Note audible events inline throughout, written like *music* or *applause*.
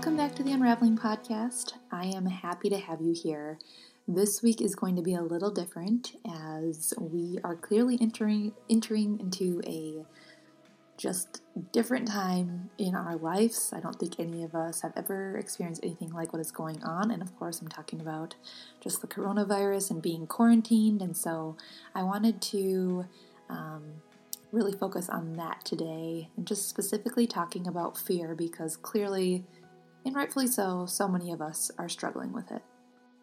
welcome back to the Unraveling Podcast. I am happy to have you here. This week is going to be a little different as we are clearly entering entering into a just different time in our lives. I don't think any of us have ever experienced anything like what is going on, and of course, I'm talking about just the coronavirus and being quarantined. And so, I wanted to um, really focus on that today and just specifically talking about fear because clearly, and rightfully so, so many of us are struggling with it.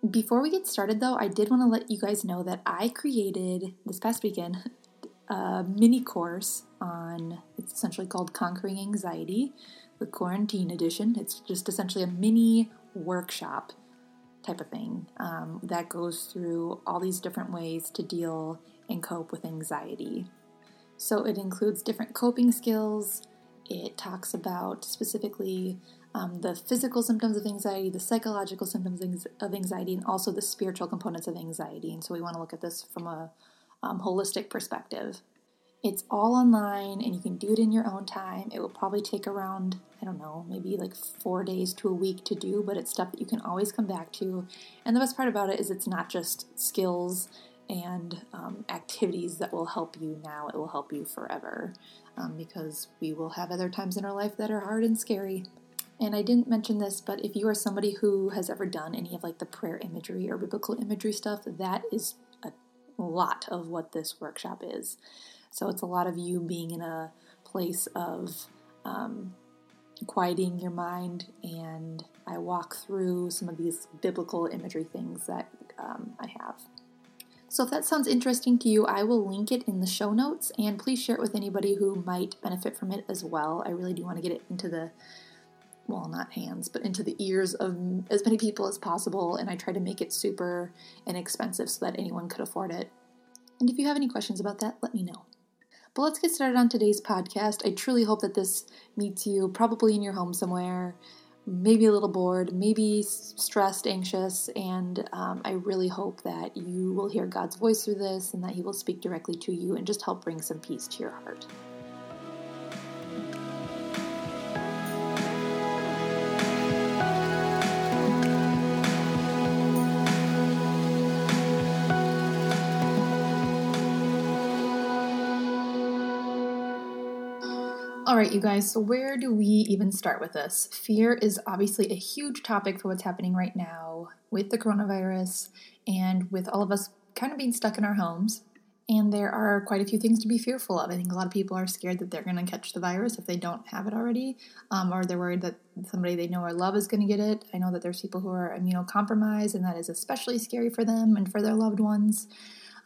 Before we get started, though, I did want to let you guys know that I created this past weekend *laughs* a mini course on it's essentially called Conquering Anxiety, the quarantine edition. It's just essentially a mini workshop type of thing um, that goes through all these different ways to deal and cope with anxiety. So it includes different coping skills. It talks about specifically um, the physical symptoms of anxiety, the psychological symptoms of anxiety, and also the spiritual components of anxiety. And so we want to look at this from a um, holistic perspective. It's all online and you can do it in your own time. It will probably take around, I don't know, maybe like four days to a week to do, but it's stuff that you can always come back to. And the best part about it is it's not just skills and um, activities that will help you now, it will help you forever um, because we will have other times in our life that are hard and scary. And I didn't mention this, but if you are somebody who has ever done any of like the prayer imagery or biblical imagery stuff, that is a lot of what this workshop is. So it's a lot of you being in a place of um, quieting your mind, and I walk through some of these biblical imagery things that um, I have. So if that sounds interesting to you, I will link it in the show notes and please share it with anybody who might benefit from it as well. I really do want to get it into the well, not hands, but into the ears of as many people as possible and I try to make it super inexpensive so that anyone could afford it. And if you have any questions about that, let me know. But let's get started on today's podcast. I truly hope that this meets you probably in your home somewhere maybe a little bored, maybe stressed, anxious, and um, I really hope that you will hear God's voice through this and that He will speak directly to you and just help bring some peace to your heart. All right, you guys, so where do we even start with this? Fear is obviously a huge topic for what's happening right now with the coronavirus and with all of us kind of being stuck in our homes. And there are quite a few things to be fearful of. I think a lot of people are scared that they're going to catch the virus if they don't have it already, um, or they're worried that somebody they know or love is going to get it. I know that there's people who are immunocompromised, and that is especially scary for them and for their loved ones.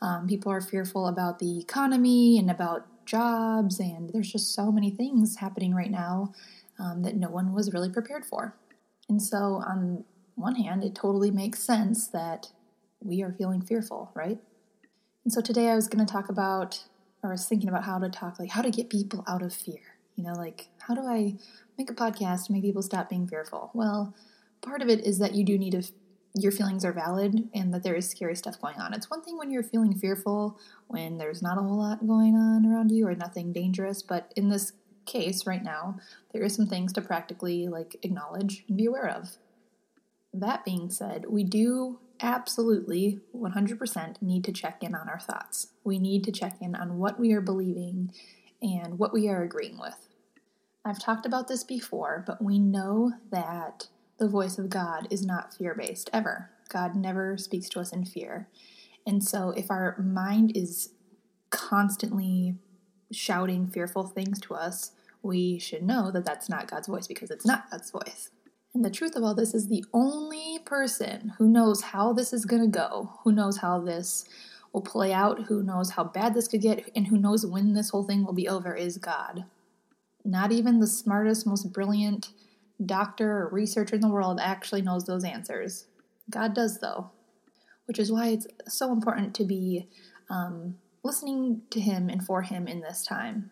Um, people are fearful about the economy and about jobs, and there's just so many things happening right now um, that no one was really prepared for. And so, on one hand, it totally makes sense that we are feeling fearful, right? And so today I was going to talk about, or I was thinking about how to talk, like how to get people out of fear. You know, like how do I make a podcast to make people stop being fearful? Well, part of it is that you do need to your feelings are valid and that there is scary stuff going on. It's one thing when you're feeling fearful when there's not a whole lot going on around you or nothing dangerous, but in this case right now, there is some things to practically like acknowledge and be aware of. That being said, we do absolutely 100% need to check in on our thoughts. We need to check in on what we are believing and what we are agreeing with. I've talked about this before, but we know that the voice of God is not fear based ever. God never speaks to us in fear. And so if our mind is constantly shouting fearful things to us, we should know that that's not God's voice because it's not God's voice. And the truth of all this is the only person who knows how this is going to go, who knows how this will play out, who knows how bad this could get, and who knows when this whole thing will be over is God. Not even the smartest, most brilliant doctor or researcher in the world actually knows those answers. God does, though, which is why it's so important to be um, listening to Him and for Him in this time.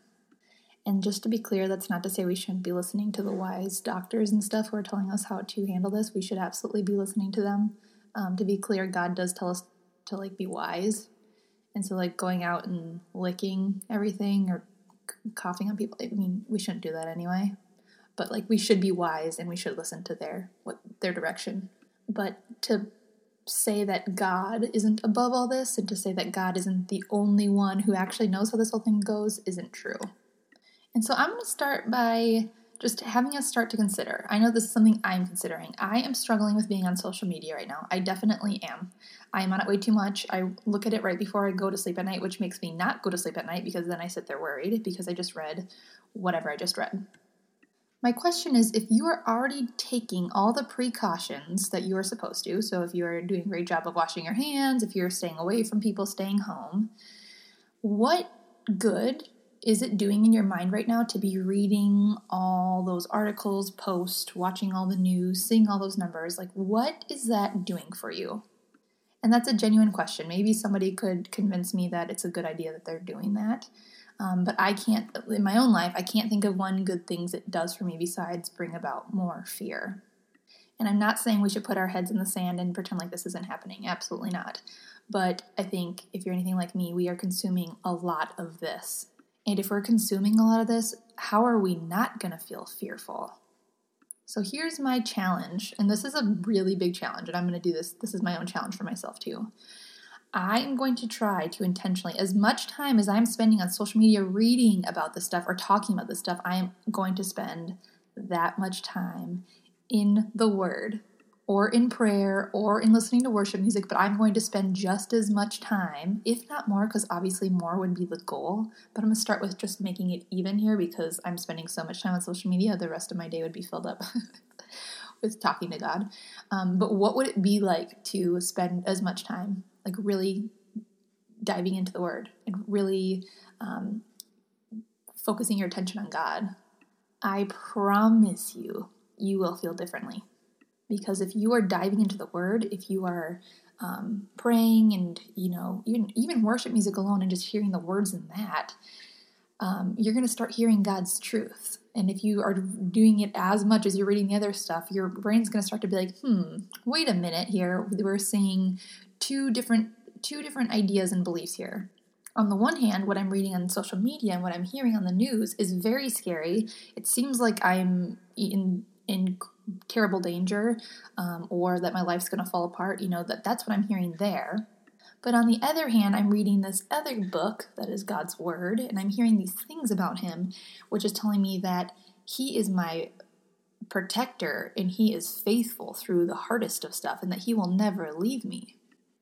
And just to be clear, that's not to say we shouldn't be listening to the wise doctors and stuff who are telling us how to handle this. We should absolutely be listening to them. Um, to be clear, God does tell us to like be wise, and so like going out and licking everything or coughing on people. I mean, we shouldn't do that anyway. But like we should be wise and we should listen to their what their direction. But to say that God isn't above all this and to say that God isn't the only one who actually knows how this whole thing goes isn't true. And so I'm going to start by just having us start to consider. I know this is something I'm considering. I am struggling with being on social media right now. I definitely am. I am on it way too much. I look at it right before I go to sleep at night, which makes me not go to sleep at night because then I sit there worried because I just read whatever I just read. My question is if you are already taking all the precautions that you are supposed to, so if you are doing a great job of washing your hands, if you're staying away from people, staying home, what good is it doing in your mind right now to be reading all those articles, posts, watching all the news, seeing all those numbers? Like, what is that doing for you? And that's a genuine question. Maybe somebody could convince me that it's a good idea that they're doing that. Um, but I can't, in my own life, I can't think of one good things it does for me besides bring about more fear. And I'm not saying we should put our heads in the sand and pretend like this isn't happening. Absolutely not. But I think if you're anything like me, we are consuming a lot of this. And if we're consuming a lot of this, how are we not going to feel fearful? So here's my challenge, and this is a really big challenge, and I'm going to do this. This is my own challenge for myself too. I'm going to try to intentionally, as much time as I'm spending on social media reading about this stuff or talking about this stuff, I am going to spend that much time in the Word or in prayer or in listening to worship music, but I'm going to spend just as much time, if not more, because obviously more would be the goal. But I'm going to start with just making it even here because I'm spending so much time on social media, the rest of my day would be filled up. *laughs* with talking to God. Um, but what would it be like to spend as much time like really diving into the word and really um, focusing your attention on God, I promise you, you will feel differently. Because if you are diving into the word, if you are um, praying and, you know, even, even worship music alone and just hearing the words in that, um, you're going to start hearing God's truth. And if you are doing it as much as you're reading the other stuff, your brain's going to start to be like, hmm, wait a minute here. We're seeing two different two different ideas and beliefs here. On the one hand, what I'm reading on social media and what I'm hearing on the news is very scary. It seems like I'm in in terrible danger, um, or that my life's going to fall apart. You know that that's what I'm hearing there. But on the other hand, I'm reading this other book that is God's Word, and I'm hearing these things about Him, which is telling me that He is my protector and He is faithful through the hardest of stuff, and that He will never leave me.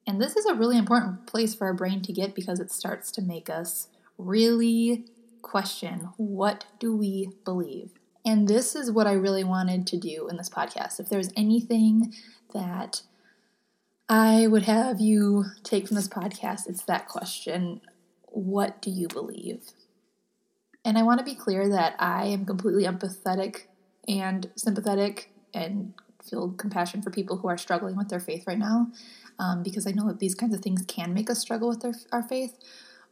And this is a really important place for our brain to get because it starts to make us really question what do we believe? And this is what I really wanted to do in this podcast. If there's anything that I would have you take from this podcast, it's that question What do you believe? And I want to be clear that I am completely empathetic and sympathetic and feel compassion for people who are struggling with their faith right now um, because I know that these kinds of things can make us struggle with our, our faith.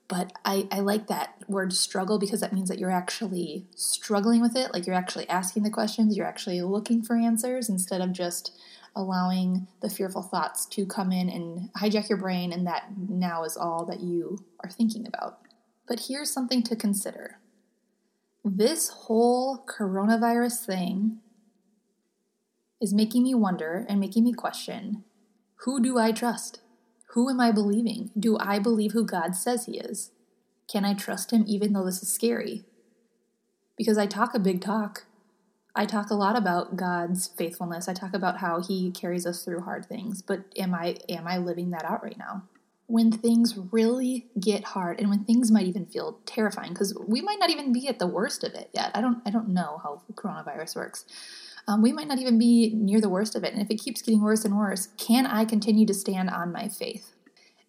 But I, I like that word struggle because that means that you're actually struggling with it. Like you're actually asking the questions, you're actually looking for answers instead of just allowing the fearful thoughts to come in and hijack your brain, and that now is all that you are thinking about. But here's something to consider this whole coronavirus thing is making me wonder and making me question who do I trust? Who am I believing? Do I believe who God says He is? Can I trust Him even though this is scary? Because I talk a big talk. I talk a lot about God's faithfulness. I talk about how He carries us through hard things. But am I am I living that out right now? When things really get hard, and when things might even feel terrifying, because we might not even be at the worst of it yet. I don't I don't know how coronavirus works um, we might not even be near the worst of it. And if it keeps getting worse and worse, can I continue to stand on my faith?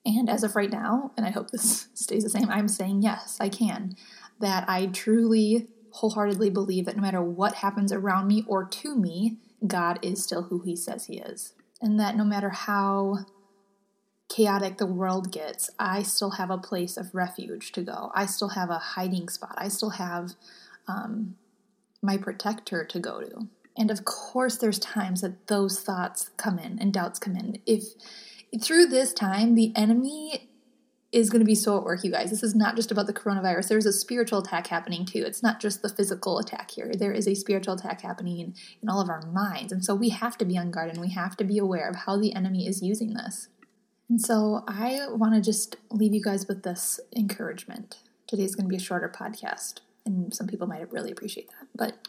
And as of right now, and I hope this *laughs* stays the same, I'm saying yes, I can. That I truly, wholeheartedly believe that no matter what happens around me or to me, God is still who He says He is. And that no matter how chaotic the world gets, I still have a place of refuge to go. I still have a hiding spot. I still have um, my protector to go to. And of course, there's times that those thoughts come in and doubts come in. If through this time, the enemy is going to be so at work, you guys. This is not just about the coronavirus. There's a spiritual attack happening too. It's not just the physical attack here. There is a spiritual attack happening in, in all of our minds. And so we have to be on guard and we have to be aware of how the enemy is using this. And so I want to just leave you guys with this encouragement. Today's going to be a shorter podcast, and some people might really appreciate that. But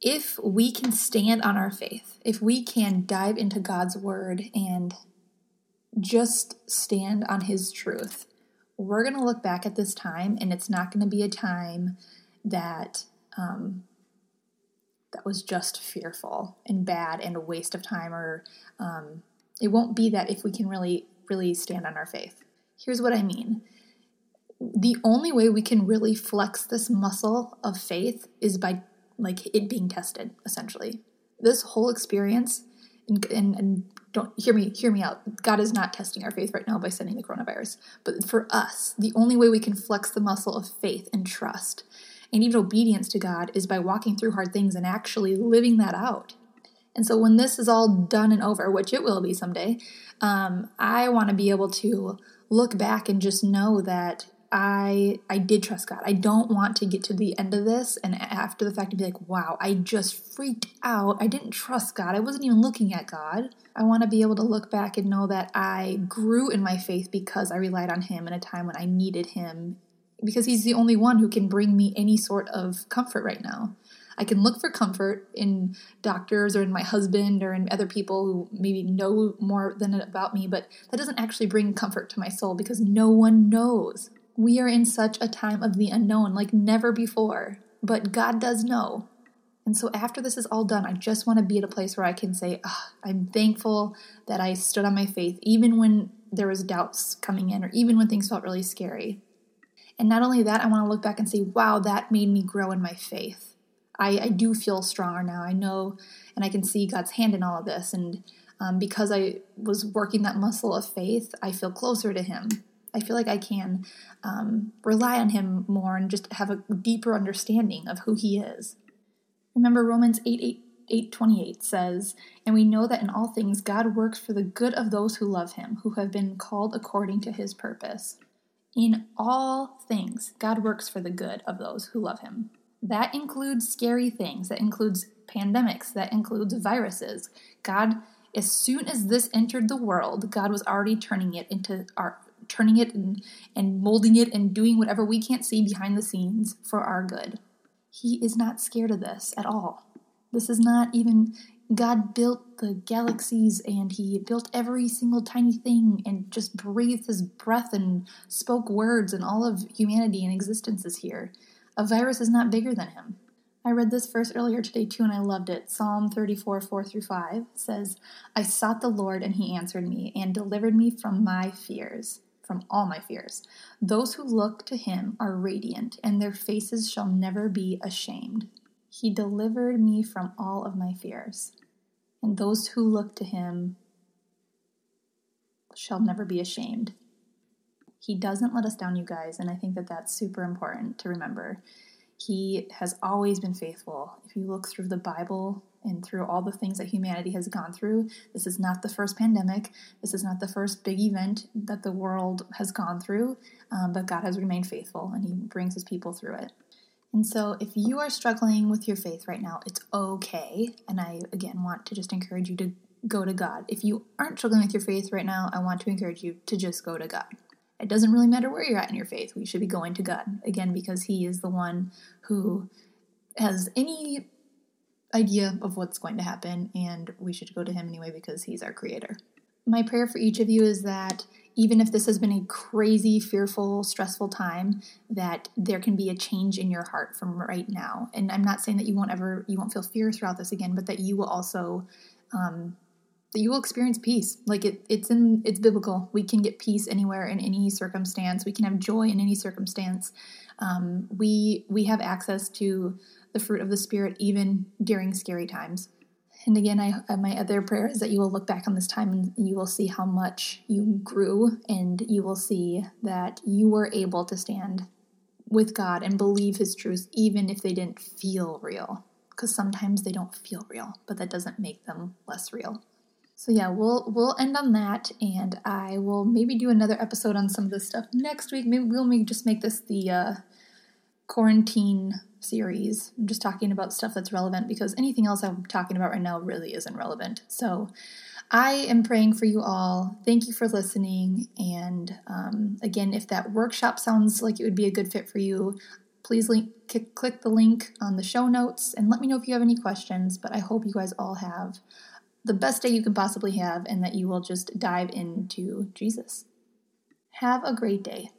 if we can stand on our faith, if we can dive into God's word and just stand on his truth, we're going to look back at this time and it's not going to be a time that um, that was just fearful and bad and a waste of time or um, it won't be that if we can really really stand on our faith. Here's what i mean. The only way we can really flex this muscle of faith is by like it being tested essentially. This whole experience and, and, and don't hear me hear me out. God is not testing our faith right now by sending the coronavirus. But for us the only way we can flex the muscle of faith and trust and even obedience to god is by walking through hard things and actually living that out. And so when this is all done and over which it will be someday um, i want to be able to look back and just know that I I did trust God. I don't want to get to the end of this and after the fact to be like, wow, I just freaked out. I didn't trust God. I wasn't even looking at God. I want to be able to look back and know that I grew in my faith because I relied on Him in a time when I needed Him, because He's the only one who can bring me any sort of comfort right now. I can look for comfort in doctors or in my husband or in other people who maybe know more than about me, but that doesn't actually bring comfort to my soul because no one knows we are in such a time of the unknown like never before, but God does know. And so after this is all done, I just want to be at a place where I can say, oh, I'm thankful that I stood on my faith, even when there was doubts coming in, or even when things felt really scary. And not only that, I want to look back and say, wow, that made me grow in my faith. I, I do feel stronger now. I know and I can see God's hand in all of this. And um, because I was working that muscle of faith, I feel closer to Him. I feel like I can um, rely on him more and just have a deeper understanding of who he is. Remember Romans 8, 8, 8 28 says, And we know that in all things God works for the good of those who love him, who have been called according to his purpose. In all things, God works for the good of those who love him. That includes scary things, that includes pandemics, that includes viruses. God, as soon as this entered the world, God was already turning it into our turning it and, and molding it and doing whatever we can't see behind the scenes for our good. He is not scared of this at all. This is not even, God built the galaxies and He built every single tiny thing and just breathed His breath and spoke words, and all of humanity and existence is here. A virus is not bigger than Him. I read this verse earlier today too, and I loved it. Psalm 34, 4 through 5 says, I sought the Lord, and he answered me, and delivered me from my fears from all my fears. Those who look to him are radiant, and their faces shall never be ashamed. He delivered me from all of my fears, and those who look to him shall never be ashamed. He doesn't let us down, you guys, and I think that that's super important to remember. He has always been faithful. If you look through the Bible, and through all the things that humanity has gone through. This is not the first pandemic. This is not the first big event that the world has gone through, um, but God has remained faithful and He brings His people through it. And so, if you are struggling with your faith right now, it's okay. And I, again, want to just encourage you to go to God. If you aren't struggling with your faith right now, I want to encourage you to just go to God. It doesn't really matter where you're at in your faith. We should be going to God, again, because He is the one who has any idea of what's going to happen, and we should go to Him anyway because He's our Creator. My prayer for each of you is that even if this has been a crazy, fearful, stressful time, that there can be a change in your heart from right now. And I'm not saying that you won't ever, you won't feel fear throughout this again, but that you will also, um, that you will experience peace. Like it, it's in, it's biblical. We can get peace anywhere in any circumstance. We can have joy in any circumstance. Um, we we have access to the fruit of the Spirit even during scary times. And again, I, uh, my other prayer is that you will look back on this time and you will see how much you grew, and you will see that you were able to stand with God and believe His truth, even if they didn't feel real. Because sometimes they don't feel real, but that doesn't make them less real. So yeah, we'll we'll end on that, and I will maybe do another episode on some of this stuff next week. Maybe we'll make, just make this the uh, quarantine series. I'm just talking about stuff that's relevant because anything else I'm talking about right now really isn't relevant. So I am praying for you all. Thank you for listening. And um, again, if that workshop sounds like it would be a good fit for you, please link, click the link on the show notes and let me know if you have any questions. But I hope you guys all have the best day you can possibly have and that you will just dive into Jesus. Have a great day.